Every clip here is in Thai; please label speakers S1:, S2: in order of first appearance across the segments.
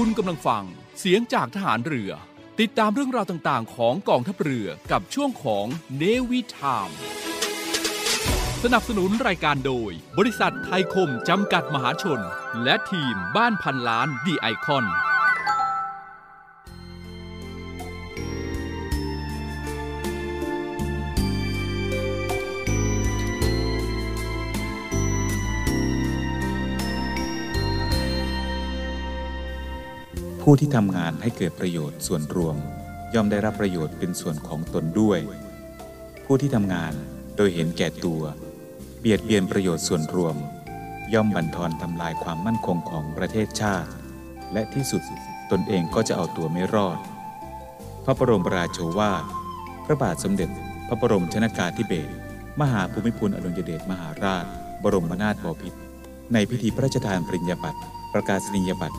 S1: คุณกำลังฟังเสียงจากทหารเรือ ติดตามเรื่องราวต่างๆ ของกองทัพเรือกับช่วงของเนวิทามสนับสนุนรายการโดย บริษัทไทยคมจำกัดมหาชน และทีมบ้านพันล้านดีไอคอน
S2: ผู้ที่ทำงานให้เกิดประโยชน์ส่วนรวม ย่อมได้รับประโยชน์เป็นส่วนของตนด้วย ผู้ที่ทำงานโดยเห็นแก่ตัว เบียดเบียนประโยชน์ส่วนรวม ย่อมบั่นทอนทำลายความมั่นคงของประเทศชาติ และที่สุดตนเองก็จะเอาตัวไม่รอด พระบรมราโชวาทพระบาทสมเด็จ พระบรมชนากาธิเบศรมหาภูมิพลอดุลยเดชมหาราช บรมนาถบพิตรในพิธีพระราชทานปริญญาบัตรประกาศนียบัตร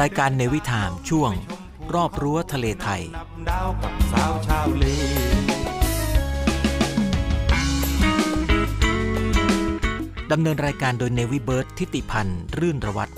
S3: รายการในวิถามช่วง รอบรั้วทะเลไทย
S4: ดาวกับสาวชาวเล
S3: ดำเนินรายการโดยเนวิเบิร์ตทิติพันธ์ รื่นระวัตร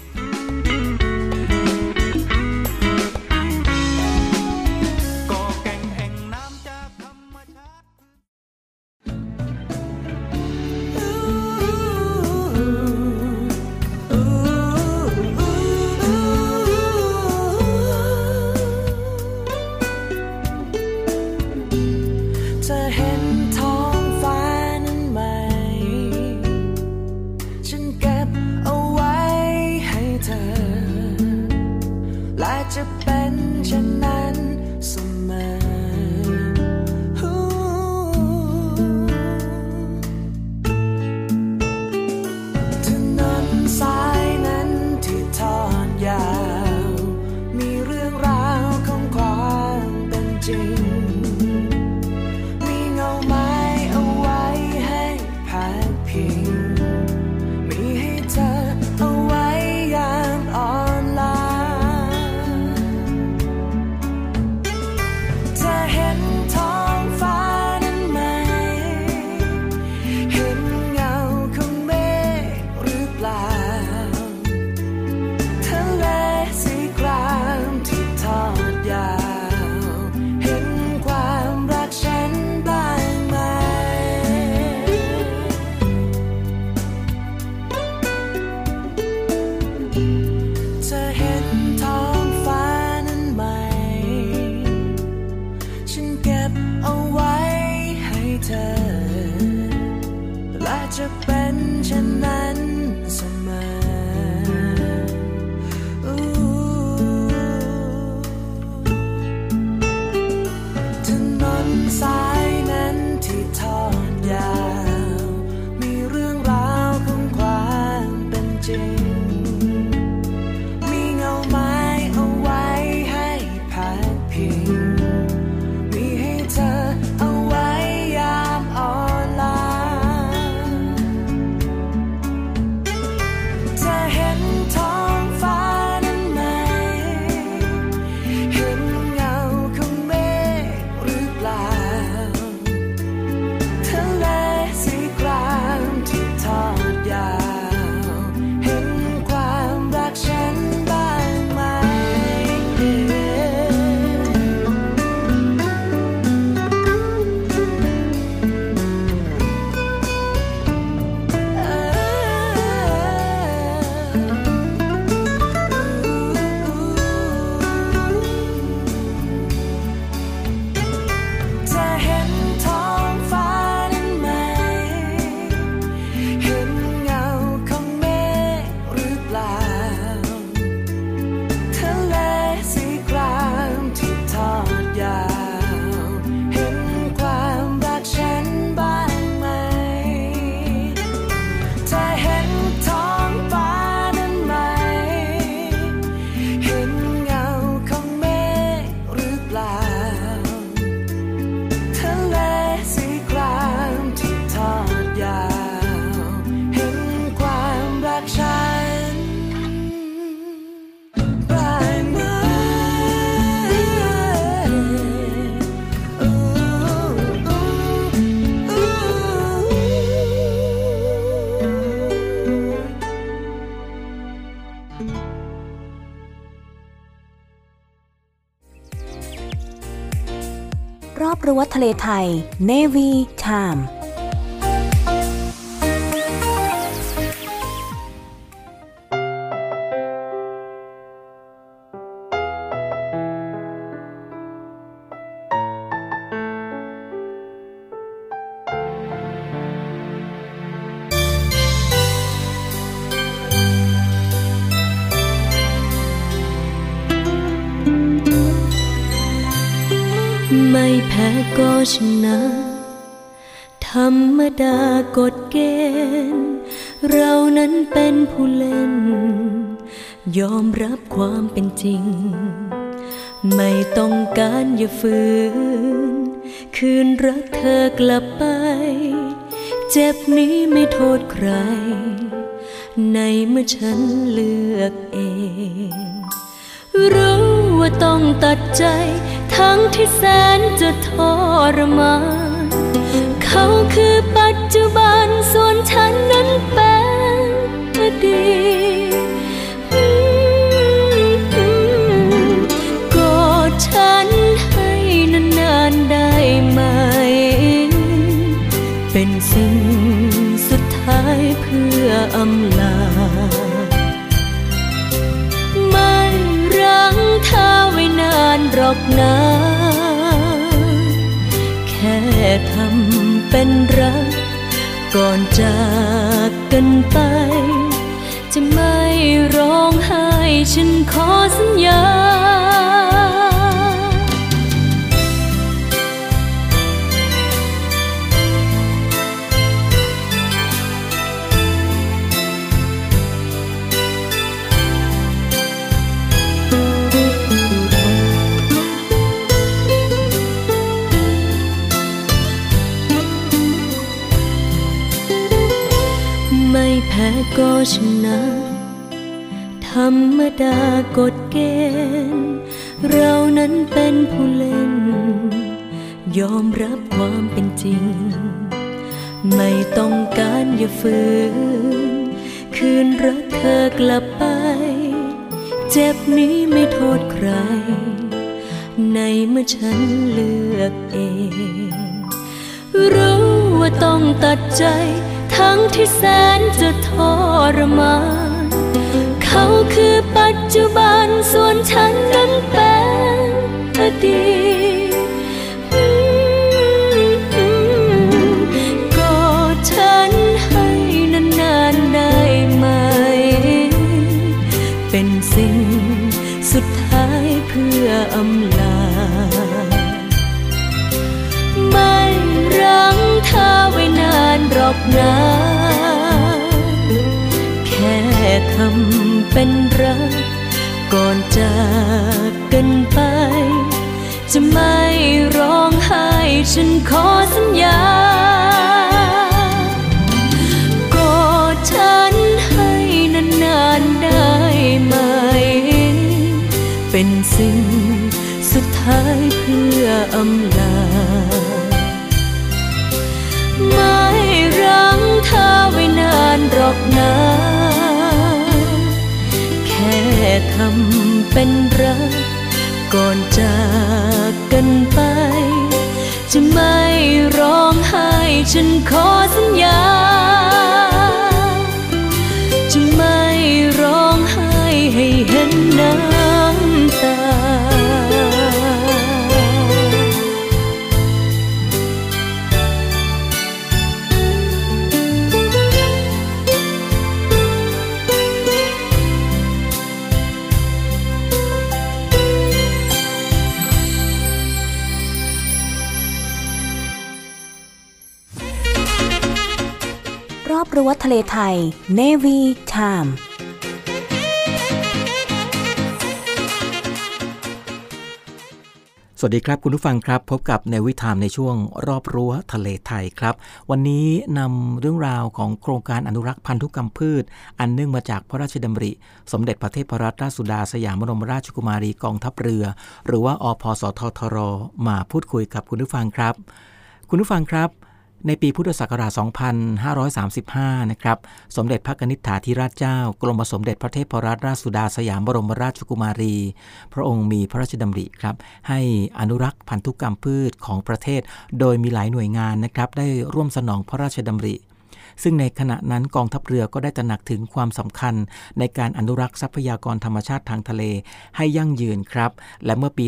S5: วัฒทะเลไทย เนวีชาม
S6: ก็ชนะ ธรรมดากฎเกณฑ์ เรานั้นเป็นผู้เล่น ยอมรับความเป็นจริง ไม่ต้องการอย่าฝืน คืนรักเธอกลับไป เจ็บนี้ไม่โทษใคร ในเมื่อฉันเลือกเอง รู้ว่าต้องตัดใจ ทั้งที่แสนจะทรมานเขาคือปัจจุบันส่วนฉันนั้นเป็นอดีตกอดฉันให้นานๆได้ไหม เป็นสิ่งสุดท้ายเพื่ออำลา อกนะแค่ทำเป็นรัก ก่อนจากกันไป จะไม่ร้องไห้ฉันขอสัญญา ก็ชนะธรรมดากฎเกณฑ์เรานั้นเป็นผู้เล่น ยอมรับความเป็นจริง ไม่ต้องการอย่าฝืน คืนรักเธอกลับไป เจ็บนี้ไม่โทษใคร ในเมื่อฉันเลือกเอง รู้ว่าต้องตัดใจ ทั้งที่แสนจะทรมานเขาคือปัจจุบันส่วนฉันนั้นเป็นอดีตกอดฉันให้นานๆได้ไหม เป็นสิ่งสุดท้ายเพื่ออำ นหรอกแค่ทำเป็นรัก ก่อนจากกันไป จะไม่ร้องไห้ฉันขอสัญญากอดฉันให้นานๆได้ไหม เป็นสิ่งสุดท้ายเพื่ออำลา ทำเป็นรัก ก่อนจากกันไป จะไม่ร้องไห้ ฉันขอสัญญา รั้
S7: วทะเลไทย Navy Time
S8: สวัสดีครับคุณผู้ฟังครับ พบกับในวิถามในช่วงรอบรั้วทะเลไทยครับ วันนี้นำเรื่องราวของโครงการอนุรักษ์พันธุกรรมพืช อันเนื่องมาจากพระราชดำริ สมเด็จพระเทพรัตนราชสุดาสยามบรมราชกุมารีกองทัพเรือ หรือว่าอพสททรมาพูดคุยกับคุณผู้ฟังครับ คุณผู้ฟังครับ ในปีพุทธศักราช 2535 นะครับ สมเด็จพระนิษฐาธิราชเจ้า กรมสมเด็จพระเทพรัตนราชสุดาสยามบรมราชกุมารี พระองค์มีพระราชดำริครับ ให้อนุรักษ์พันธุกรรมพืชของประเทศ โดยมีหลายหน่วยงานนะครับ ได้ร่วมสนองพระราชดำริ ซึ่งในขณะนั้นกองทัพเรือก็ได้ตระหนักถึงความสำคัญ ในการอนุรักษ์ทรัพยากรธรรมชาติทางทะเล ให้ยั่งยืนครับ และเมื่อปี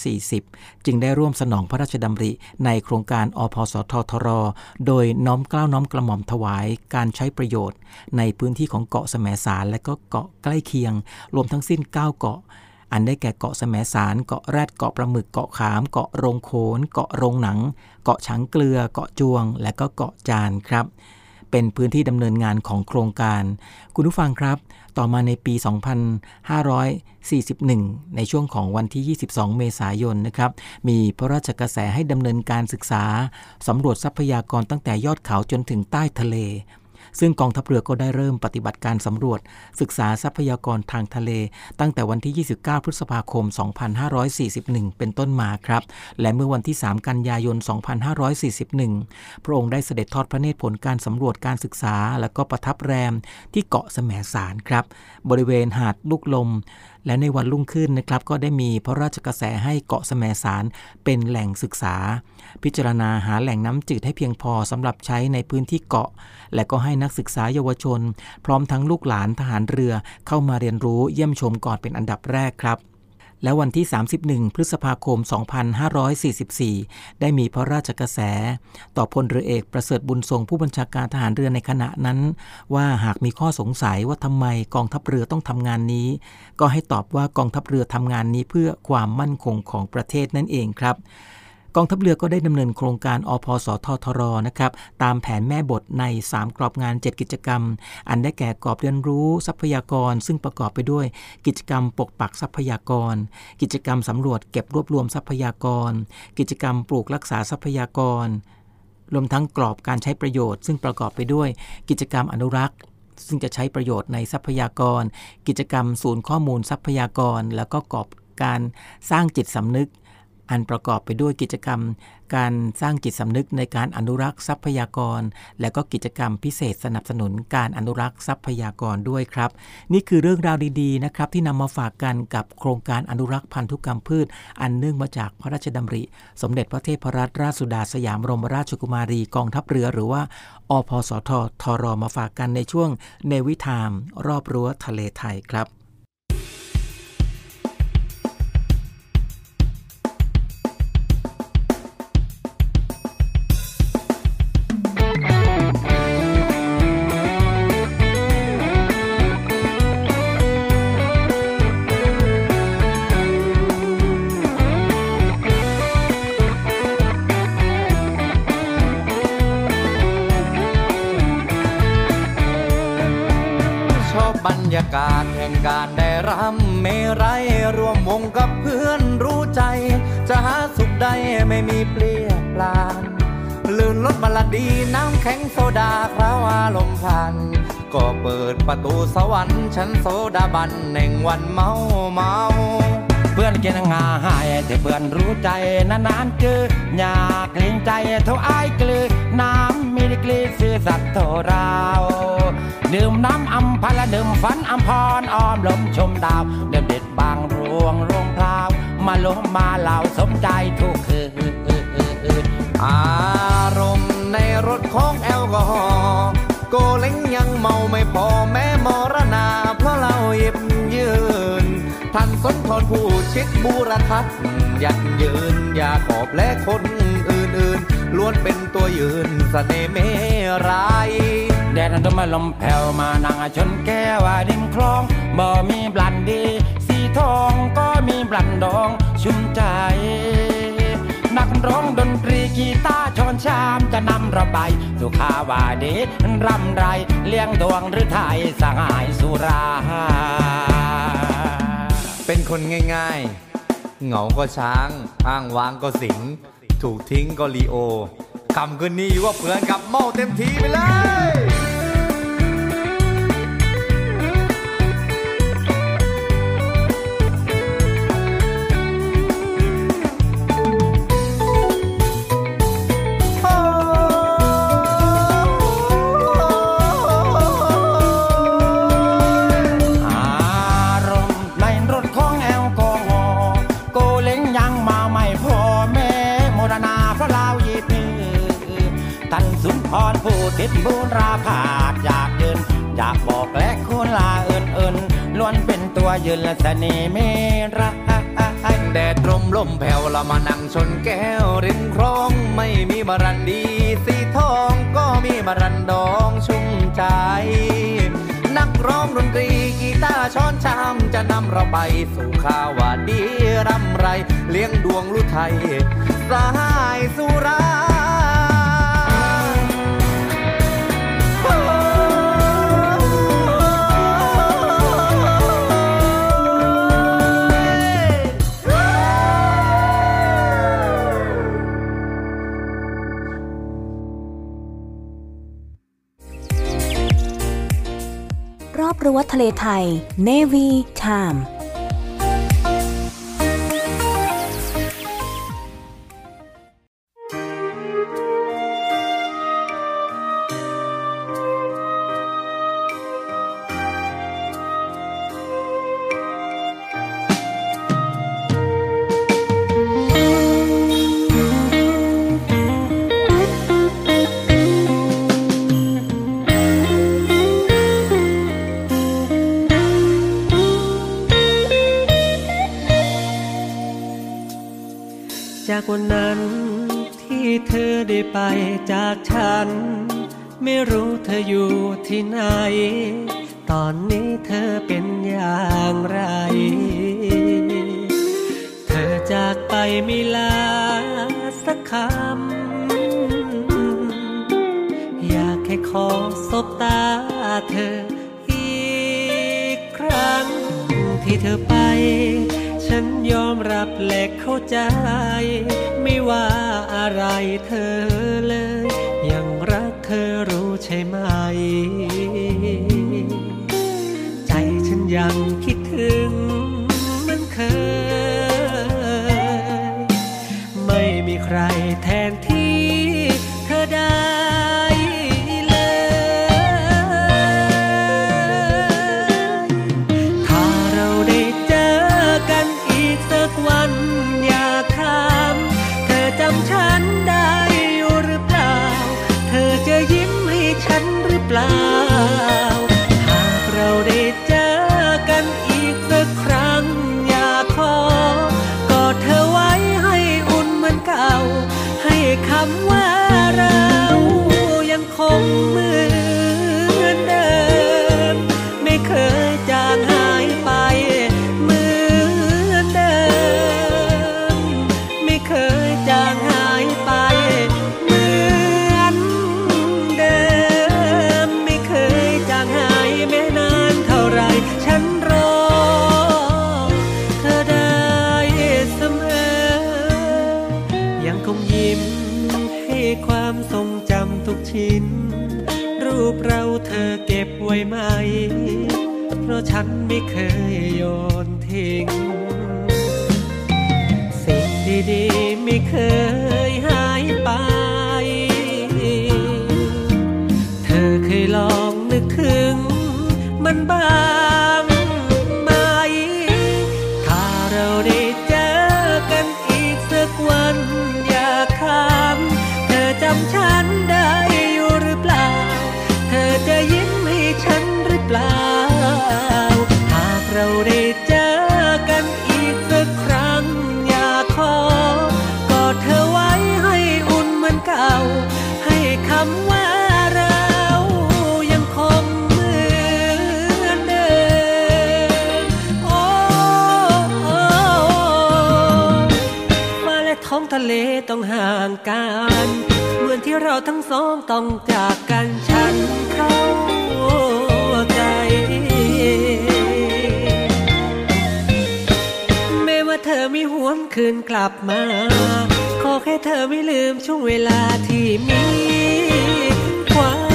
S8: 2540 จึงได้ร่วมสนองพระราชดำริ ในโครงการอพสททร โดยน้อมกล้าวน้อมกระหม่อมถวาย การใช้ประโยชน์ ในพื้นที่ของเกาะแสมสารและก็เกาะใกล้เคียง รวมทั้งสิ้น 9 เกาะ อันได้แก่เกาะแสมสาร เกาะแรด เกาะปลาหมึก เกาะขาม เกาะโรงโขน เกาะโรงหนัง เกาะช้างเกลือ เกาะจวง และก็เกาะจานครับ เป็นพื้นที่ดำเนินงานของโครงการ คุณผู้ฟังครับ ต่อมาในปี 2541 ในช่วงของวันที่ 22 เมษายนนะครับ มีพระราชกระแสให้ดำเนินการศึกษาสำรวจทรัพยากรตั้งแต่ยอดเขาจนถึงใต้ทะเล ซึ่งกองทัพเรือก็ได้เริ่มปฏิบัติการสำรวจ ศึกษาทรัพยากรทางทะเล ตั้งแต่วันที่ 29 พฤษภาคม 2541 เป็นต้นมาครับ และเมื่อวันที่ 3 กันยายน 2541 พระองค์ได้เสด็จทอดพระเนตรผลการสำรวจการศึกษา และก็ประทับแรมที่เกาะแสมสารครับ บริเวณหาดลูกลม และในวันรุ่งขึ้นนะครับก็ได้มีพระราชกระแสให้เกาะแสมสารเป็นแหล่งศึกษา พิจารณาหาแหล่งน้ำจืดให้เพียงพอสำหรับใช้ในพื้นที่เกาะ และก็ให้นักศึกษาเยาวชน พร้อมทั้งลูกหลานทหารเรือเข้ามาเรียนรู้เยี่ยมชมก่อนเป็นอันดับแรกครับ และวันที่ 31 พฤษภาคม 2544 ได้มีพระราชกระแส ต่อพลเรือเอกประเสริฐบุญทรงผู้บัญชาการทหารเรือในขณะนั้น ว่าหากมีข้อสงสัยว่าทำไมกองทัพเรือต้องทำงานนี้ ก็ให้ตอบว่ากองทัพเรือทำงานนี้เพื่อความมั่นคงของประเทศนั่นเองครับ กองทัพเรือก็ได้ดำเนินโครงการอพสททรนะครับตามแผนแม่บทใน 3 กรอบงาน 7 กิจกรรม อันได้แก่กรอบเรียนรู้ทรัพยากร ซึ่งประกอบไปด้วยกิจกรรมปกปักทรัพยากร กิจกรรมสำรวจเก็บรวบรวมทรัพยากร กิจกรรมปลูกรักษาทรัพยากร รวมทั้งกรอบการใช้ประโยชน์ ซึ่งประกอบไปด้วย กิจกรรมอนุรักษ์ซึ่งจะใช้ประโยชน์ในทรัพยากร กิจกรรมศูนย์ข้อมูลทรัพยากร แล้วก็กรอบการสร้างจิตสำนึก อันประกอบไปด้วยกิจกรรม การสร้างจิตสำนึกในการอนุรักษ์ทรัพยากร และก็กิจกรรมพิเศษสนับสนุนการอนุรักษ์ทรัพยากรด้วยครับ นี่คือเรื่องราวดีๆนะครับที่นำมาฝากกันกับโครงการอนุรักษ์พันธุกรรมพืช อันเนื่องมาจากพระราชดำริ สมเด็จพระเทพรัตนราชสุดาสยามบรมราชกุมารีกองทัพเรือหรือว่าอพสททรมาฝากกันในช่วงเนวิทาม รอบรั้วทะเลไทยครับ
S9: ยากาศแห่งการได้รำเมรัยรวมวงกับเพื่อนรู้ใจ จะหาสุขใดไม่มีเปลี่ยนปลานลื่นรถบาลดีน้ำแข็งโซดาคราวอารมณ์พัน ก็เปิดประตูสวรรค์ชั้นโซดาบันแห่งวันเมาเมาเพื่อนกินงาหายแต่เพื่อนรู้ใจนานๆเจออยากเกรงใจเท่าอายกลือน้ำมีดีกรีซื่อสัตว์โทราว ดื่มน้ำอัมพละดื่มฝันอัมพรอ้อมลมชมดาวเดิมเด็ดบางรวงรวงพลาว มาลงมาเหล่าสมใจทุกคืนอารมณ์ในรถของแอลกอฮอล์โกเล้งยังเมาไม่พอแม้มรณาเพราะเราหยิบยืนท่านสนทนผู้ชิดบูรทัศน์ยันยืนอย่าขอบและคนอื่นๆล้วนเป็นตัวยืนสเสน่ห์เมราย แดดดมลมแผ่วมานั่งชนแก้วดิมคลอง บ่มีบลันดี สีทองก็มีบลันดองชุ่มใจ นักร้องดนตรีกีตาร์ชอนชามจะนำระบายสุขาวาดีรำไรเลี้ยงดวงหรือไทยสหายสุรา เป็นคนง่ายๆ เหงาก็ช้าง อ้างว้างก็สิง ถูกทิ้งก็ลีโอ คำคืนนี้ว่าเพื่อนกับเมาเต็มทีไปเลย พ
S10: รผู้ติดบูราผาดอยากยืนอยากบอกและคุณลาเอินเอินล้วนเป็นตัวยืนและเสน่ห์เมรักแดดลมลมแผ่วละมานั่งชนแก้วริมครองไม่มีบรันดีสีทองก็มีบรันดองชุ่มใจ นักร้องดนตรีกีตาร์ช้อนชามจะนำเราไปสู่ข่าวว่าดีร่ำไร เลี้ยงดวงลุไทยสายสุรา
S7: รั้วทะเลไทย Navy Time
S11: เธออีกครั้ง ที่เธอไป ฉันยอมรับและเข้าใจ ไม่ว่าอะไรเธอเลย ยังรักเธอรู้ใช่ไหม ใจฉันยังคิดถึงมันเคย ไม่มีใครแทนที่ รูปเราเธอเก็บไว้ไหม เพราะฉันไม่เคยโยนทิ้ง สิ่งดีๆไม่เคยหายไป เธอเคยลองนึกถึงมันบ้าง ต้องห่างกัน เหมือนที่เราทั้งสองต้องจากกันฉันเข้าใจ แม้ว่าเธอไม่หวนคืนกลับมา ขอแค่เธอไม่ลืมช่วงเวลาที่มีความ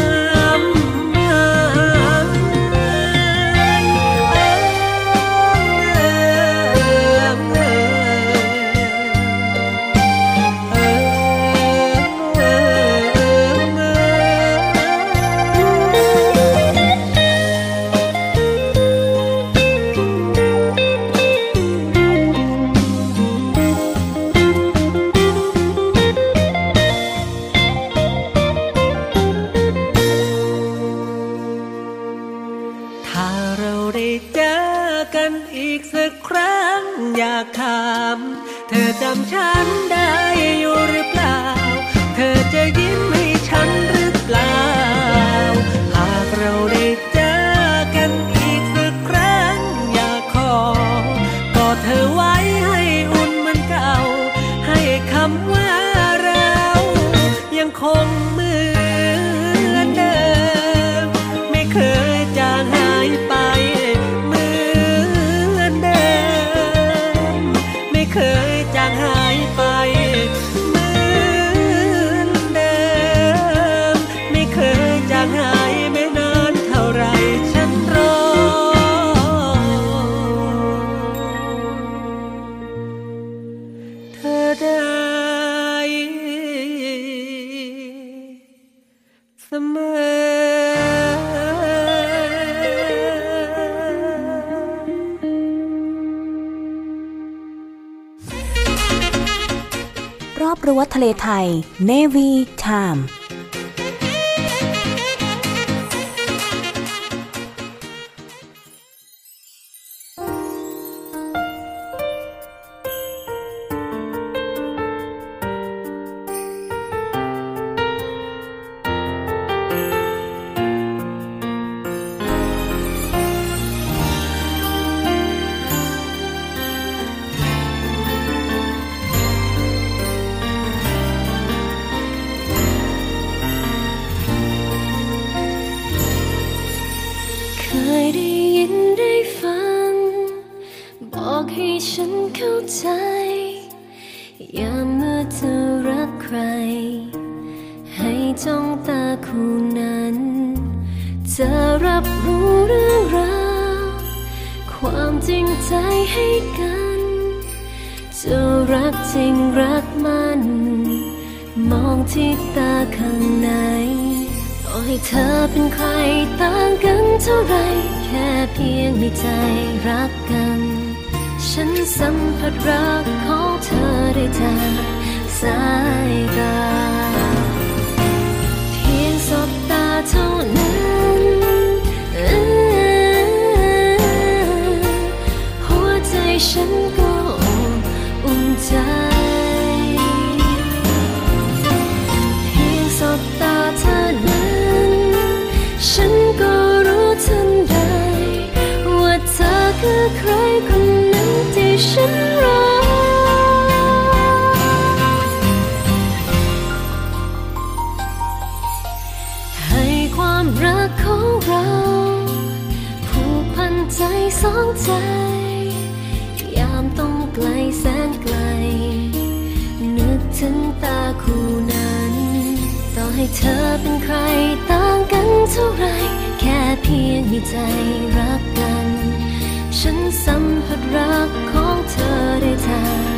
S7: Navy Time.
S12: ฉันก็อุ่นใจ เพียงสบตาเธอนั้น ฉันก็รู้ทันใดว่าเธอคือใครคนนั้นที่ฉัน เธอเป็นใครต่างกันเท่าไร แค่เพียงมีใจรักกัน ฉันสัมผัสรักของเธอได้ทัน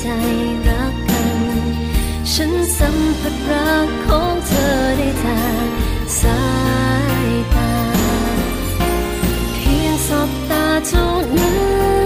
S12: ใจรักกัน ฉันสัมผัสรักของเธอได้ทางสายตา เพียงสบตาเท่านั้น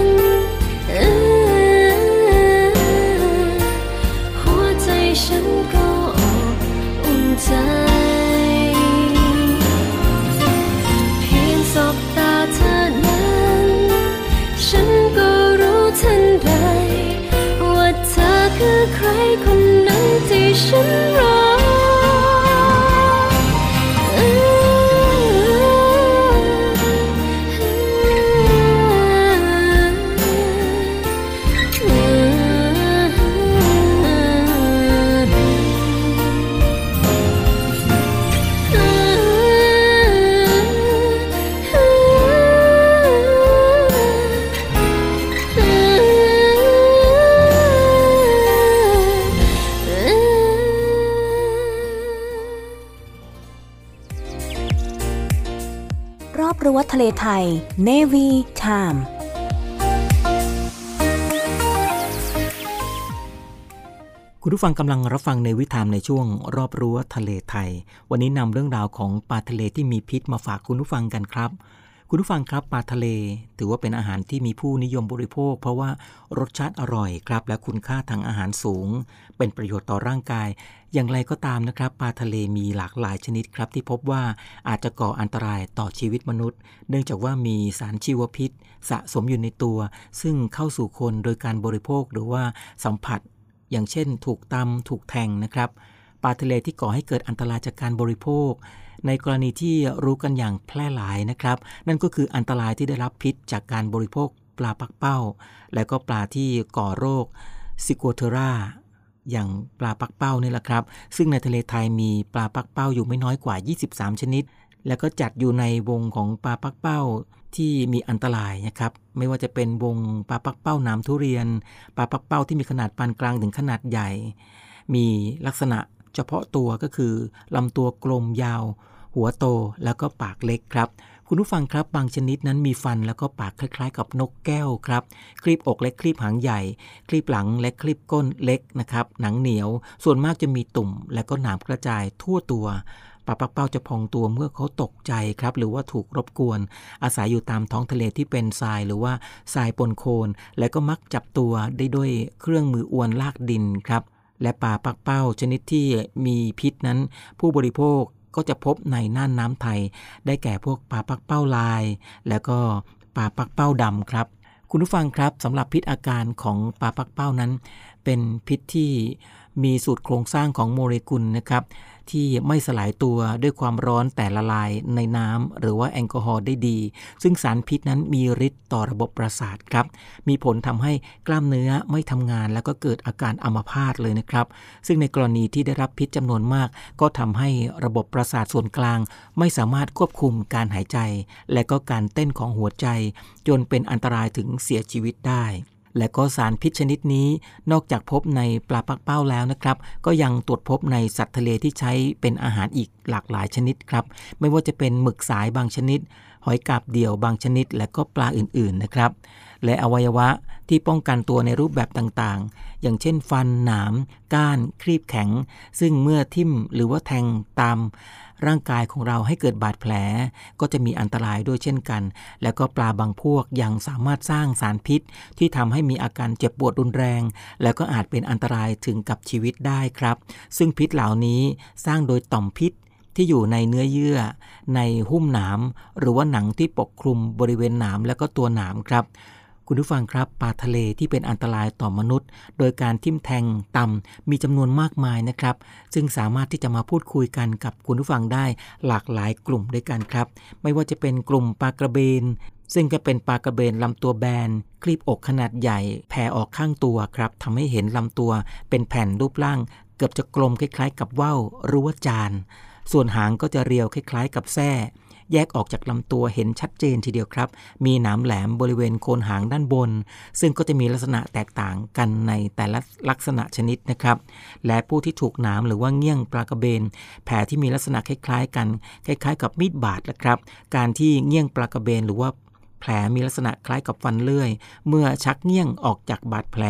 S7: Navy Time
S8: คุณผู้ฟังกำลังรับฟังในวิถามในช่วงรอบรั้วทะเลไทย วันนี้นำเรื่องราวของปลาทะเลที่มีพิษมาฝากคุณผู้ฟังกันครับ คุณผู้ฟังครับปลาทะเล ถือว่าเป็นอาหารที่มีผู้นิยมบริโภค เพราะว่ารสชาติอร่อยครับ และคุณค่าทางอาหารสูง เป็นประโยชน์ต่อร่างกาย อย่างไรก็ตามนะครับปลาทะเลมีหลากหลายชนิดครับ ที่พบว่าอาจจะก่ออันตรายต่อชีวิตมนุษย์ เนื่องจากว่ามีสารชีวพิษ สะสมอยู่ในตัว ซึ่งเข้าสู่คนโดยการบริโภคหรือว่าสัมผัส อย่างเช่น ถูกตำถูกแทงนะครับปลาทะเลที่ก่อให้เกิดอันตรายจากการบริโภค ในกรณีที่รู้กันอย่างแพร่หลายนะครับ นั่นก็คืออันตรายที่ได้รับพิษจากการบริโภคปลาปักเป้า และก็ปลาที่ก่อโรคซิโกเทราอย่างปลาปักเป้านี่แหละครับ ซึ่งในทะเลไทยมีปลาปักเป้าอยู่ไม่น้อยกว่า 23 ชนิด แล้วก็จัดอยู่ในวงของปลาปักเป้าที่มีอันตรายนะครับ ไม่ว่าจะเป็นวงปลาปักเป้าน้ำทุเรียน ปลาปักเป้าที่มีขนาดปานกลางถึงขนาดใหญ่ มีลักษณะเฉพาะตัวก็คือลำตัวกลมยาว หัวโตแล้วก็ปากเล็กครับ คุณผู้ฟังครับบางชนิดนั้นมีฟันแล้วก็ปากคล้าย ๆ กับนกแก้วครับคลีบอกและคลีบหางใหญ่ คลีบหลังและคลีบก้นเล็กนะครับ หนังเหนียว ส่วนมากจะมีตุ่ม และก็หนามกระจายทั่วตัวปลาปักเป้าจะพองตัวเมื่อเขาตกใจครับ หรือว่าถูกรบกวน อาศัยอยู่ตามท้องทะเลที่เป็นทรายหรือว่าทรายปนโคลนและก็มักจับตัวได้ด้วยเครื่องมืออวนลากดินครับ และปลาปักเป้าชนิดที่มีพิษนั้น ผู้บริโภค ก็จะพบในน่านน้ำไทย ได้แก่พวกปลาปักเป้าลาย แล้วก็ปลาปักเป้าดำครับ คุณผู้ฟังครับสำหรับพิษอาการของปลาปักเป้านั้น เป็นพิษที่มีสูตรโครงสร้างของโมเลกุลนะครับ ที่ไม่สลายตัวด้วยความร้อนแต่ละลายในน้ำหรือว่าแอลกอฮอล์ได้ดี ซึ่งสารพิษนั้นมีฤทธิ์ต่อระบบประสาทครับ มีผลทำให้กล้ามเนื้อไม่ทำงาน แล้วก็เกิดอาการอัมพาตเลยนะครับ ซึ่งในกรณีที่ได้รับพิษจำนวนมาก ก็ทำให้ระบบประสาทส่วนกลาง ไม่สามารถควบคุมการหายใจ และก็การเต้นของหัวใจ จนเป็นอันตรายถึงเสียชีวิตได้ และก็สารพิษชนิดนี้ นอกจากพบในปลาปักเป้าแล้วนะครับ ก็ยังตรวจพบในสัตว์ทะเลที่ใช้เป็นอาหารอีกหลากหลายชนิดครับ ไม่ว่าจะเป็นหมึกสายบางชนิด หอยกาบเดี่ยวบางชนิด และก็ปลาอื่นๆนะครับ และอวัยวะที่ป้องกันตัวในรูปแบบต่างๆ อย่างเช่น ฟันหนาม ก้าน ครีบแข็ง ซึ่งเมื่อทิ่มหรือว่าแทงตาม ร่างกายของเราให้เกิดบาดแผล ก็จะมีอันตรายด้วยเช่นกัน แล้วก็ปลาบางพวกยังสามารถสร้างสารพิษ ที่ทำให้มีอาการเจ็บปวดรุนแรง แล้วก็อาจเป็นอันตรายถึงกับชีวิตได้ครับ ซึ่งพิษเหล่านี้สร้างโดยต่อมพิษที่อยู่ในเนื้อเยื่อ ในหุ้มหนามหรือว่าหนังที่ปกคลุมบริเวณหนามและก็ตัวหนามครับ คุณผู้ฟังครับปลาทะเลที่เป็นอันตรายต่อมนุษย์ โดยการทิ่มแทงต่ำมีจำนวนมากมายนะครับ ซึ่งสามารถที่จะมาพูดคุยกันกับคุณผู้ฟังได้หลากหลายกลุ่มด้วยกันครับ ไม่ว่าจะเป็นกลุ่มปลากระเบนซึ่งก็เป็นปลากระเบนลำตัวแบน คลีบอกขนาดใหญ่ แผ่ออกข้างตัวครับทำให้เห็นลำตัว เป็นแผ่นรูปร่าง เกือบจะกลมคล้ายๆ กับว่าวหรือว่าจาน ส่วนหางก็จะเรียวคล้ายๆ กับแส้ แยกออกจากลำตัวเห็นชัดเจนทีเดียวครับ มีหนามแหลมบริเวณโคนหางด้านบน ซึ่งก็จะมีลักษณะแตกต่างกันในแต่ละลักษณะชนิดนะครับ และผู้ที่ถูกหนามหรือว่าเงี้ยงปลากระเบน แผลที่มีลักษณะคล้ายๆ กัน คล้าย ๆ กับมีดบาดนะครับ การที่เงี้ยงปลากระเบนหรือว่าแผลมีลักษณะคล้ายกับฟันเลื่อย เมื่อชักเงี้ยงออกจากบาดแผล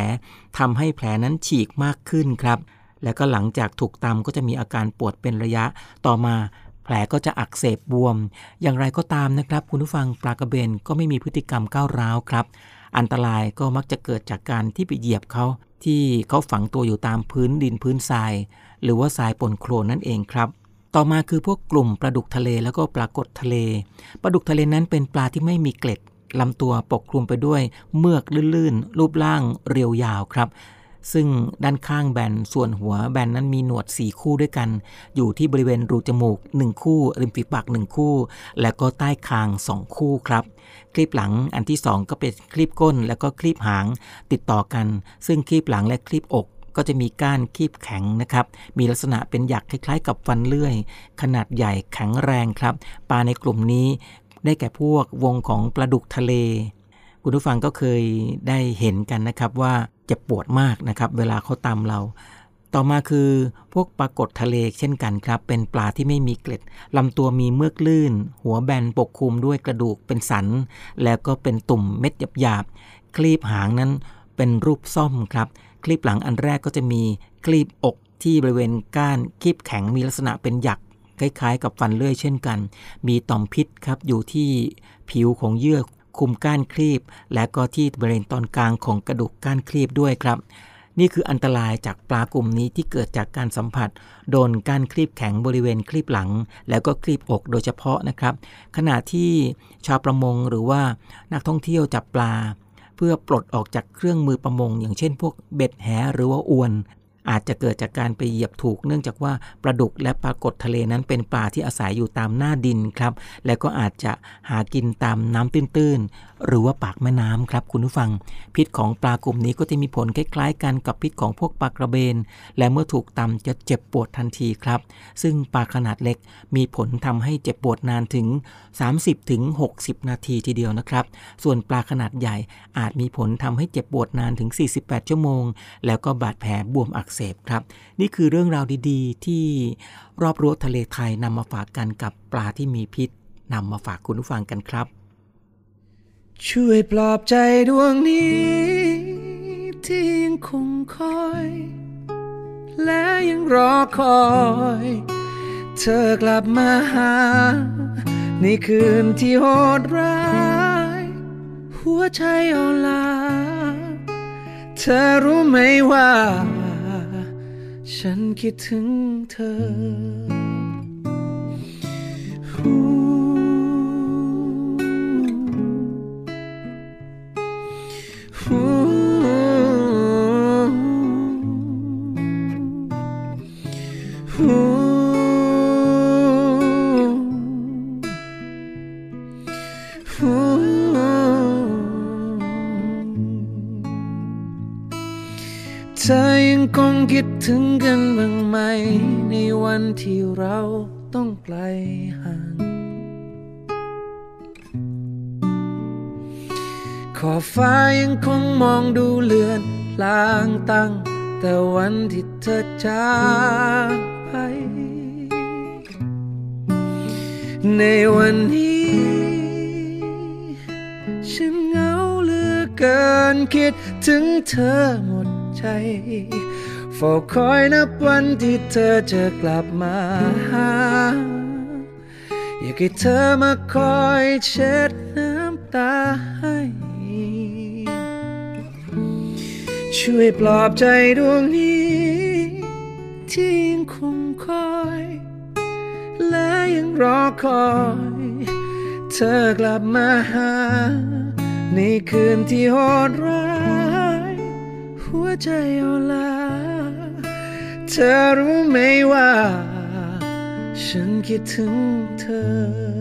S8: ทำให้แผลนั้นฉีกมากขึ้นครับ และก็หลังจากถูกตำก็จะมีอาการปวดเป็นระยะ ต่อมา ลก็จะอักเสบบวม อย่างไรก็ตามนะครับ คุณผู้ฟังปลากระเบนก็ไม่มีพฤติกรรมก้าวร้าวครับ อันตรายก็มักจะเกิดจากการที่ไปเหยียบเขาที่เขาฝังตัวอยู่ตามพื้นดินพื้นทราย หรือว่าทรายปนโคลนนั่นเองครับ ต่อมาคือพวกกลุ่มปลาดุกทะเลแล้วก็ปลากดทะเลปลาดุกทะเลนั้นเป็นปลาที่ไม่มีเกล็ดลำตัวปกคลุมไปด้วยเมือกลื่นๆรูปร่างเรียวยาวครับ ซึ่งด้านข้างแบนส่วนหัวแบนนั้นมีหนวด 4 คู่ด้วยกัน อยู่ที่บริเวณรูจมูก 1 คู่ ริมฝีปาก 1 คู่ และก็ใต้คาง 2 คู่ครับคลิปหลังอันที่ 2 ก็เป็นคลิปก้น แล้วก็คลิปหางติดต่อกัน ซึ่งคลิปหลังและคลิปอกก็จะมีก้านคีบแข็งนะครับ มีลักษณะเป็นหยักคล้ายๆ กับฟันเลื่อย ขนาดใหญ่แข็งแรงครับ ปลาในกลุ่มนี้ได้แก่พวกวงของปลาดุกทะเล คุณผู้ฟังก็เคยได้เห็นกันนะครับว่า จ็บปวดมากนะครับ เวลาเขาตำเรา ต่อมาคือพวกปลากดทะเลเช่นกันครับ เป็นปลาที่ไม่มีเกล็ดลำตัวมีเมือกลื่น หัวแบนปกคลุมด้วยกระดูกเป็นสัน แล้วก็เป็นตุ่มเม็ดหยาบๆคลีบหางนั้นเป็นรูปซ่อมครับ คลีบหลังอันแรกก็จะมีคลีบอกที่บริเวณก้านคลีบแข็งมีลักษณะเป็นหยักคล้ายๆ กับฟันเลื่อยเช่นกัน มีต่อมพิษครับอยู่ที่ผิวของเยื่อ คุมก้านคลีบ และก็ที่บริเวณตอนกลางของกระดูกก้านคลีบด้วยครับ นี่คืออันตรายจากปลากลุ่มนี้ที่เกิดจากการสัมผัส โดนก้านคลีบแข็งบริเวณคลีบหลัง แล้วก็คลีบอกโดยเฉพาะนะครับ ขณะที่ชาวประมงหรือว่านักท่องเที่ยวจับปลา เพื่อปลดออกจากเครื่องมือประมง อย่างเช่นพวกเบ็ดแหหรือว่าอวน อาจจะเกิดจากการไปเหยียบถูก เนื่องจากว่าปลาดุกและปลากดทะเลนั้นเป็นปลาที่อาศัยอยู่ตามหน้าดินครับ และก็อาจจะหากินตามน้ำตื้น หรือว่าปากแม่น้ำครับคุณผู้ฟัง พิษของปลากลุ่มนี้ก็จะมีผลคล้ายๆกันกับพิษของพวกปลากระเบน และเมื่อถูกตำจะเจ็บปวดทันทีครับ ซึ่งปลาขนาดเล็กมีผลทำให้เจ็บปวดนานถึง30ถึงนาทีทีเดียวนะครับ ส่วนปลาขนาดใหญ่อาจมีผลทำให้เจ็บปวดนานถึง 48 ชั่วโมง แล้วก็บาดแผลบวมอักเสบครับ นี่คือเรื่องราวดีๆ ที่รอบรั้วทะเลไทยนำมาฝากกันกับปลาที่มีพิษนำมาฝากคุณผู้ฟังกันครับ
S10: ช่วยปลอบใจดวงนี้ ที่ยังคงคอย และยังรอคอย เธอกลับมาหา ในคืนที่โหดร้าย หัวใจอ่อนล้าเธอรู้ไหมว่า ฉันคิดถึงเธอ เธอยังคงคิดถึงกันบ้างไหม ในวันที่เราต้องไกลห่าง ขอฟ้ายังคงมองดูเลือนลางตั้ง แต่วันที่เธอจากไป ในวันนี้ ฉันเหงาเหลือเกินคิดถึงเธอม ใจเฝ้าคอยนับวันที่เธอจะกลับมาหา อยากให้เธอมาคอยเช็ดน้ำตาให้ ช่วยปลอบใจดวงนี้ที่ยังคงคอย และยังรอคอย เธอกลับมาหา ในคืนที่โหดร้าย หัวใจอ่อนล้าเธอรู้ไหมว่า ฉันคิดถึงเธอ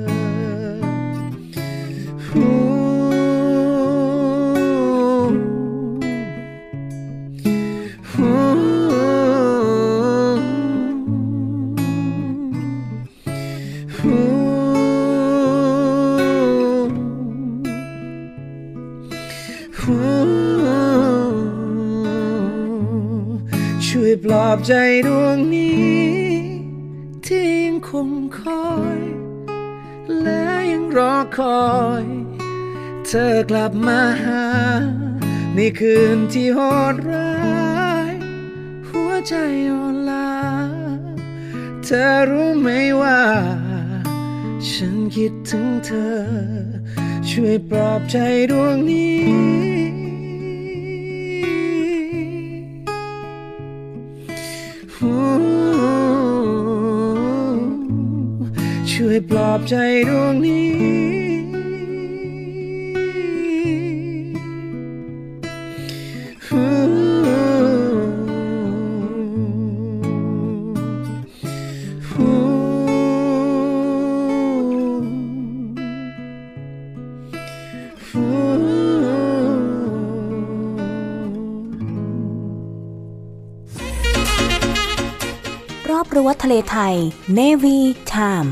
S10: อบใจดวงนี้ที่ยังคงคอย และยังรอคอย เธอกลับมาหา ในคืนที่โหดร้าย หัวใจอ่อนล้าเธอรู้ไหมว่า ฉันคิดถึงเธอ ช่วยปลอบใจดวงนี้ วยปลอบใจดวงนี้
S7: รอบรั้วทะเลไทย Navy Time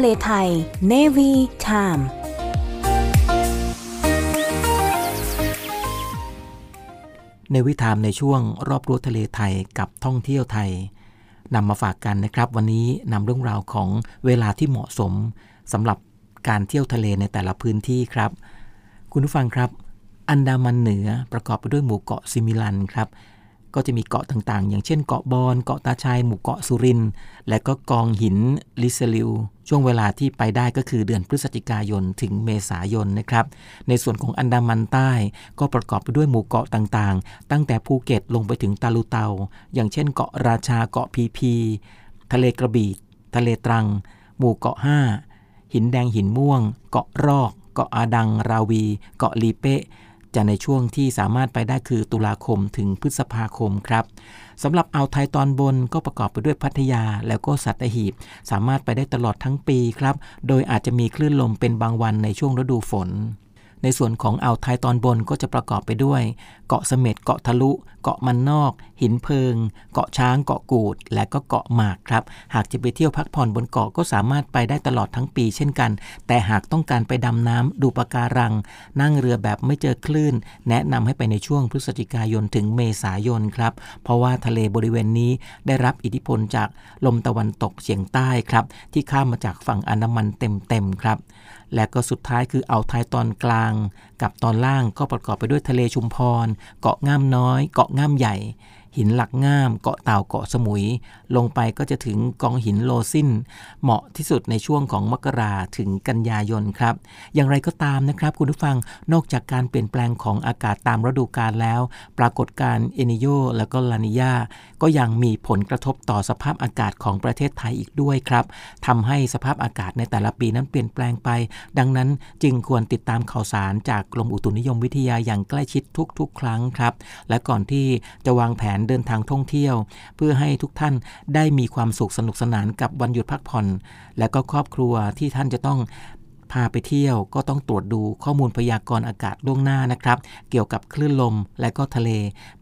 S7: ะเลไทย Navy Time
S8: ในวิถามในช่วงรอบรั้วทะเลไทยกับท่องเที่ยวไทยนำมาฝากกันนะครับ วันนี้นำเรื่องราวของเวลาที่เหมาะสมสำหรับการเที่ยวทะเลในแต่ละพื้นที่ครับ คุณผู้ฟังครับ อันดามันเหนือประกอบไปด้วยหมู่เกาะซิมิลันครับ ก็จะมีเกาะต่างๆ อย่างเช่นเกาะบอน เกาะตาชัยหมู่เกาะสุริน และก็กองหินลิเซลิว ช่วงเวลาที่ไปได้ก็คือเดือนพฤศจิกายนถึงเมษายนนะครับ ในส่วนของอันดามันใต้ ก็ประกอบไปด้วยหมู่เกาะต่างๆ ตั้งแต่ภูเก็ตลงไปถึงตาลูเตา อย่างเช่นเกาะราชา เกาะพีพี ทะเลกระบี่ ทะเลตรัง หมู่เกาะ 5 หินแดงหินม่วง เกาะรอก เกาะอาดัง ราวี เกาะลีเปะ จะในช่วงที่สามารถไปได้คือตุลาคมถึงพฤษภาคมครับสำหรับอ่าวไทยตอนบนก็ประกอบไปด้วยพัทยาแล้วก็สัตหีบ สามารถไปได้ตลอดทั้งปีครับ โดยอาจจะมีคลื่นลมเป็นบางวันในช่วงฤดูฝน ในส่วนของอ่าวไทยตอนบนก็จะประกอบไปด้วย เกาะเสม็ดเกาะทะลุ เกาะมันนอก หินเพิง เกาะช้างเกาะกูด และก็เกาะหมากครับ หากจะไปเที่ยวพักผ่อนบนเกาะก็สามารถไปได้ตลอดทั้งปีเช่นกัน แต่หากต้องการไปดำน้ำดูปะการัง นั่งเรือแบบไม่เจอคลื่น แนะนำให้ไปในช่วงพฤศจิกายนถึงเมษายนครับ เพราะว่าทะเลบริเวณนี้ได้รับอิทธิพลจากลมตะวันตกเฉียงใต้ครับที่ข้ามมาจากฝั่งอันดามันเต็มๆครับ และก็สุดท้ายคืออ่าวไทยตอนกลาง กับตอนล่างก็ประกอบไปด้วยทะเลชุมพร เกาะง่ามน้อย เกาะง่ามใหญ่ หินหลักง่าม เกาะเต่าเกาะสมุย ลงไปก็จะถึงกองหินโลซินเหมาะที่สุดในช่วงของมกราถึงกันยายนครับ อย่างไรก็ตามนะครับคุณผู้ฟังนอกจากการเปลี่ยนแปลงของอากาศตามฤดูกาลแล้ว ปรากฏการณ์เอนิโยและก็ลานิยา ก็ยังมีผลกระทบต่อสภาพอากาศของประเทศไทยอีกด้วยครับทำให้สภาพอากาศในแต่ละปีนั้นเปลี่ยนแปลงไป ดังนั้นจึงควรติดตามข่าวสารจากกรมอุตุนิยมวิทยาอย่างใกล้ชิดทุก ๆ ครั้งครับ และก่อนที่จะวางแผนเดินทางท่องเที่ยว เพื่อให้ทุกท่านได้มีความสุขสนุกสนานกับวันหยุดพักผ่อน และก็ครอบครัวที่ท่านจะต้อง พาไปเที่ยวก็ต้องตรวจดูข้อมูลพยากรณ์อากาศล่วงหน้านะครับ เกี่ยวกับคลื่นลมและก็ทะเล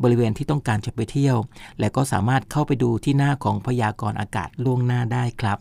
S8: บริเวณที่ต้องการจะไปเที่ยว และก็สามารถเข้าไปดูที่หน้าของพยากรณ์อากาศล่วงหน้า
S13: ได้ครั
S7: บ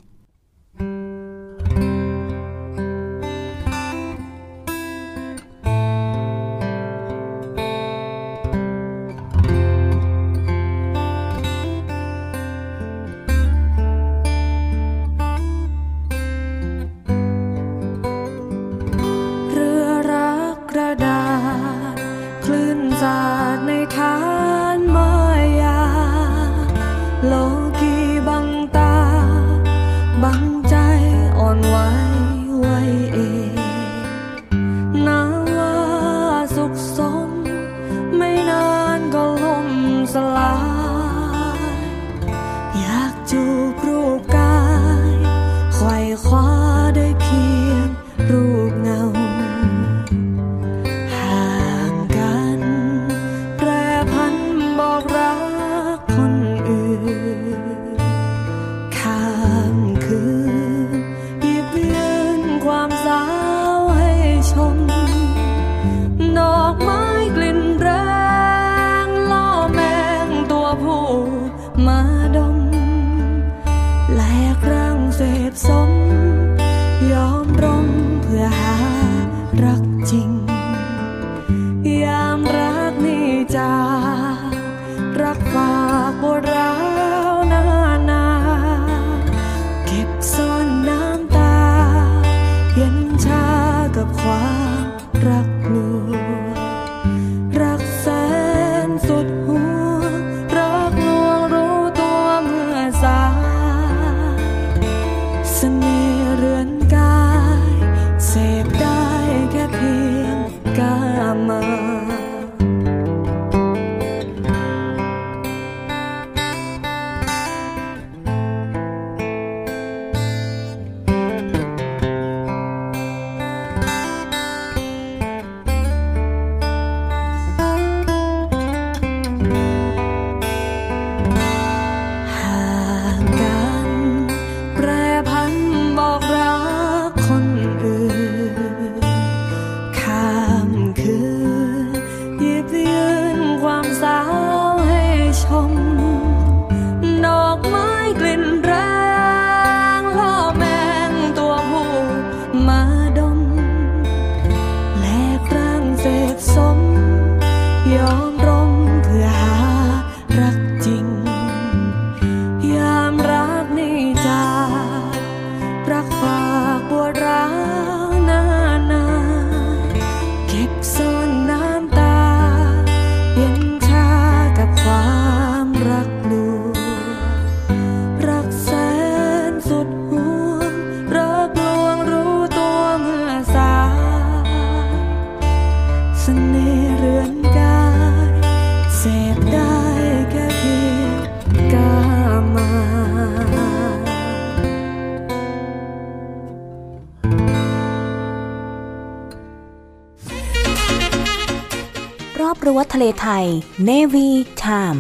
S7: ทะเลไทย Navy Time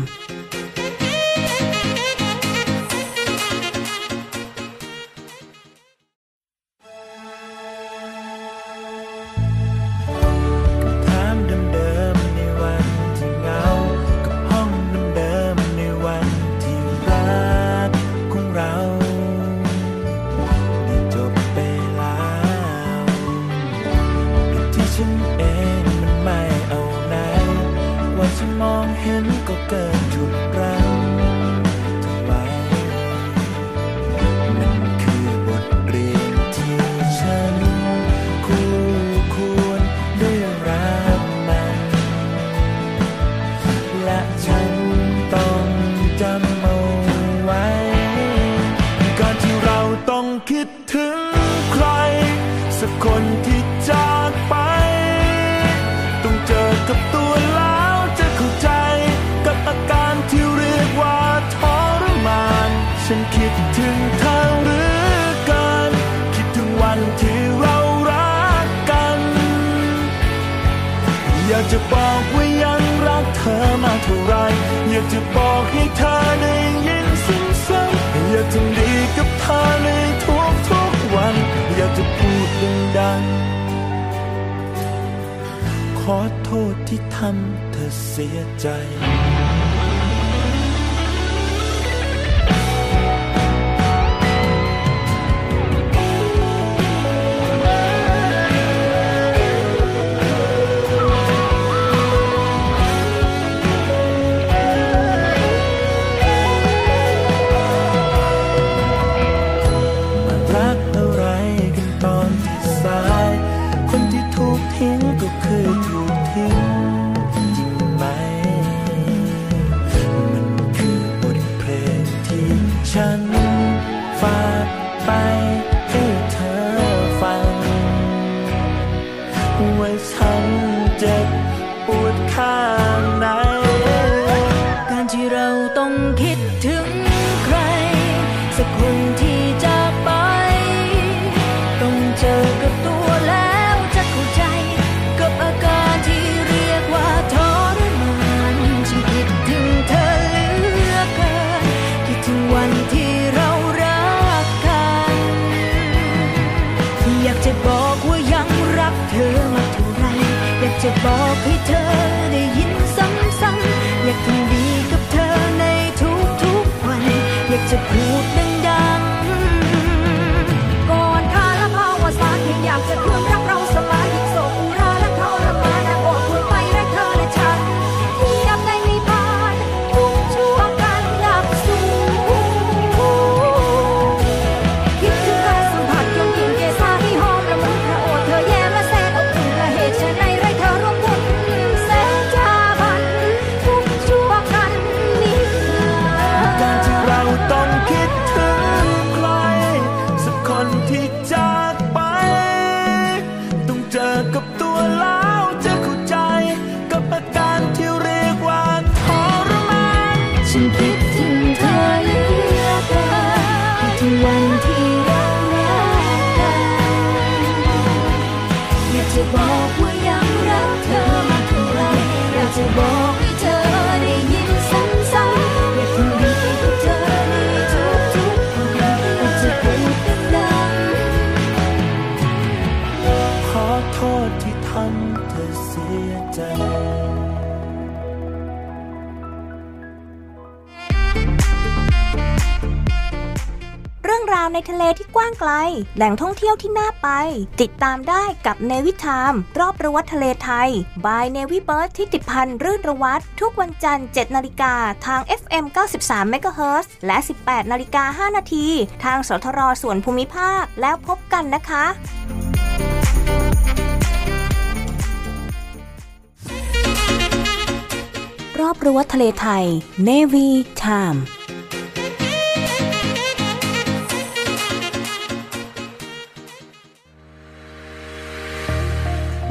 S14: Michael Kerr. ไกล แหล่งท่องเที่
S12: ยวที่น่าไป ติด
S14: ตาม
S12: ได้กับเนวิ
S14: ทา
S7: มรอบประวัติทะเลไทย บายเนวิเบิร์ดที่ติพันธ์รื่นระวัดทุกวันจันทร์7นาฬิกาทาง FM 93 MHz และ 18นาฬิกา5นาทีทางสทรส่วนภูมิภาคแล้วพบกันนะคะรอบรั้วทะเลไทย Navy ไท
S15: ม์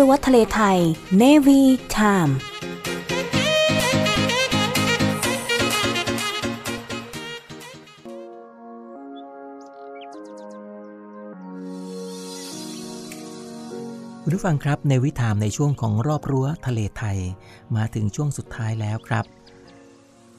S7: รั้วทะเลไทย Navy Time
S8: คุณผู้ฟังครับในวิถามในช่วงของรอบรั้วทะเลไทย มาถึงช่วงสุดท้ายแล้วครับ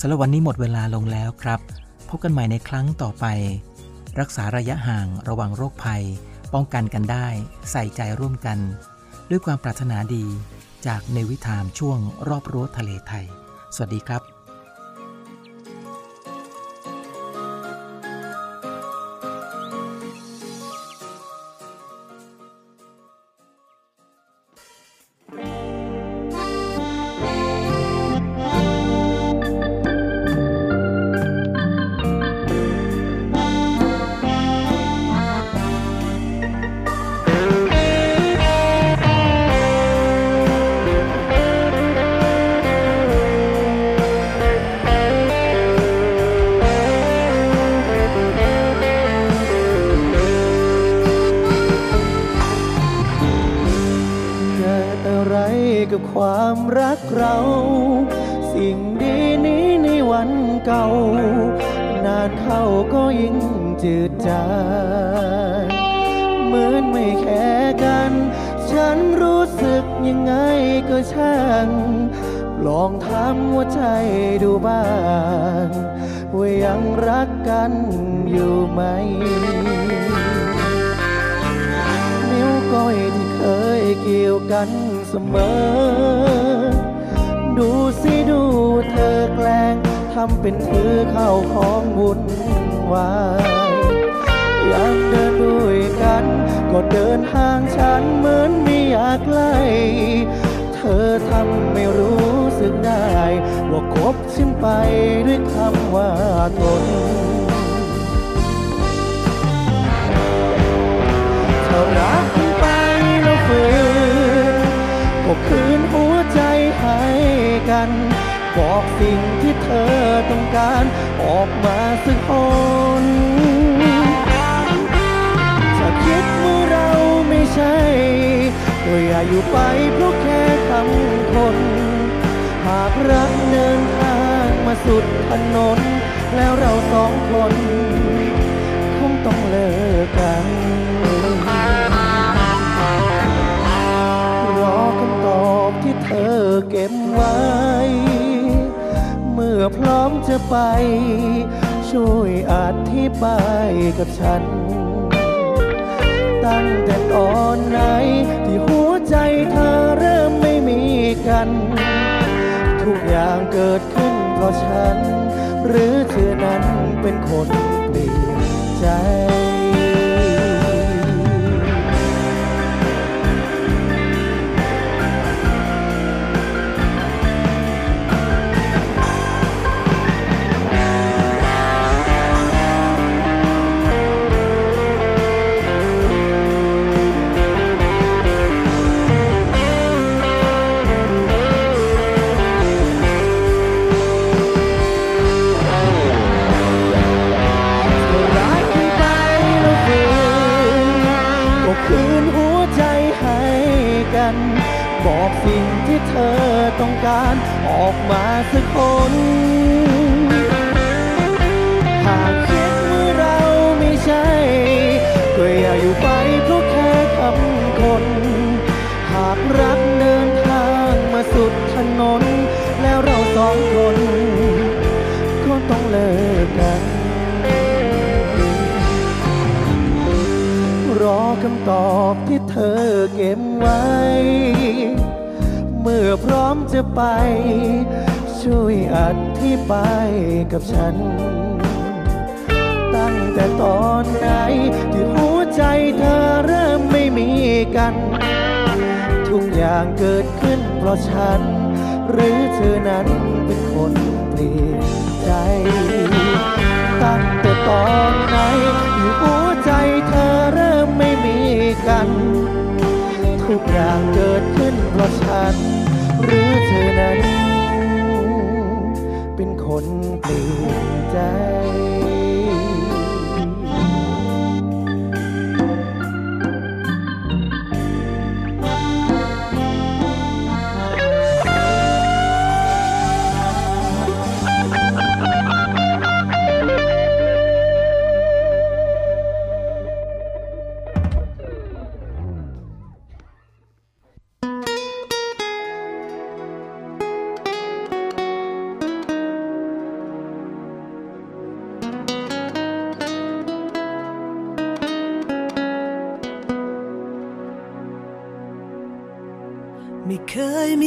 S8: สำหรับวันนี้หมดเวลาลงแล้วครับ พบกันใหม่ในครั้งต่อไป รักษาระยะห่างระวังโรคภัย ป้องกันกันได้ ใส่ใจร่วมกัน ด้วยความปรารถนาดีจากในวิถามช่วงรอบรั้วทะเลไทย สวัสดีครับ
S10: เก่า นานเข้าก็ยิ่งจืดจางเหมือนไม่แค่กัน ฉันรู้สึกยังไงก็ช่าง ลองถามหัวใจดูบ้างว่ายังรักกันอยู่ไหมนิ้วก้อยที่เคยเกี่ยวกันเสมอ ดูสิดูเธอแกล้ง ทำเป็นถือเข้าของวุ่นวายยังเดินด้วยกัน ก็เดินห่างฉันเหมือนไม่อยากใกล้เธอทำไม่รู้สึกได้ ว่าคบฉันไปด้วยคำว่าตนเธอรักไปแล้วฝืนก็คืนหัวใจให้กัน บอกสิ่งที่เธอต้องการออกมาสักคนถ้าคิดว่าเราไม่ใช่ก็อย่าอยู่ไปเพราะแค่คำคน หากรักเดินทางมาสุดถนน แล้วเราสองคนคงต้องเลิกกันรอคำตอบที่เธอเก็บไว้ มื่อพร้อมจะไป ช่วยอธิบายกับฉันตตั้งแต่ตอนไหน ที่หัวใจเธอเริ่มไม่มีกัน ทุกอย่างเกิดขึ้นเพราะฉัน หรือเธอนั้นเป็นคนเปลี่ยนใจ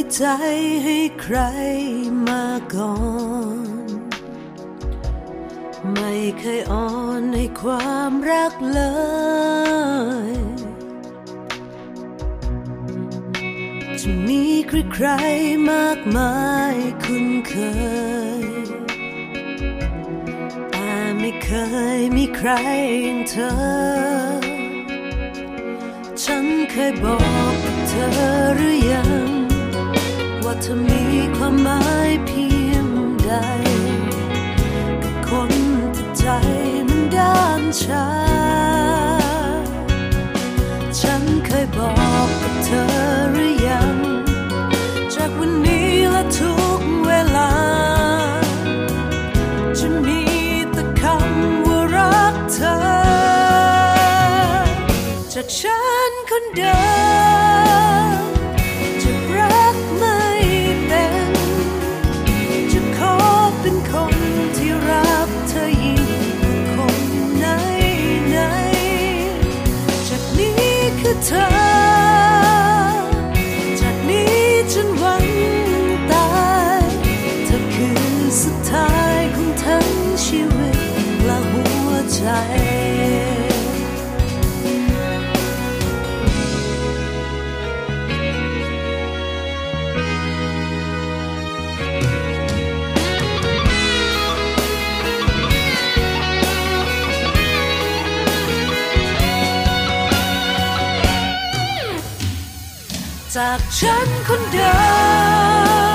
S10: มีใจให้ใค
S12: รมาก่อน ไม่เคยอ่อนให้ความรักเลย จะมีใครๆมากมายคุ้นเคย แต่ไม่เคยมีใครอย่างเธอ ฉันเคยบอกกับเธอหรือยัง เธอมีความหมายเพียงใดกับคนที่ใจมันด้านชา ฉันเคยบอกกับเธอหรือยัง จากวันนี้และทุกเวลา จะมีแต่คำว่ารักเธอจากฉัน คื จากฉันคนเดิม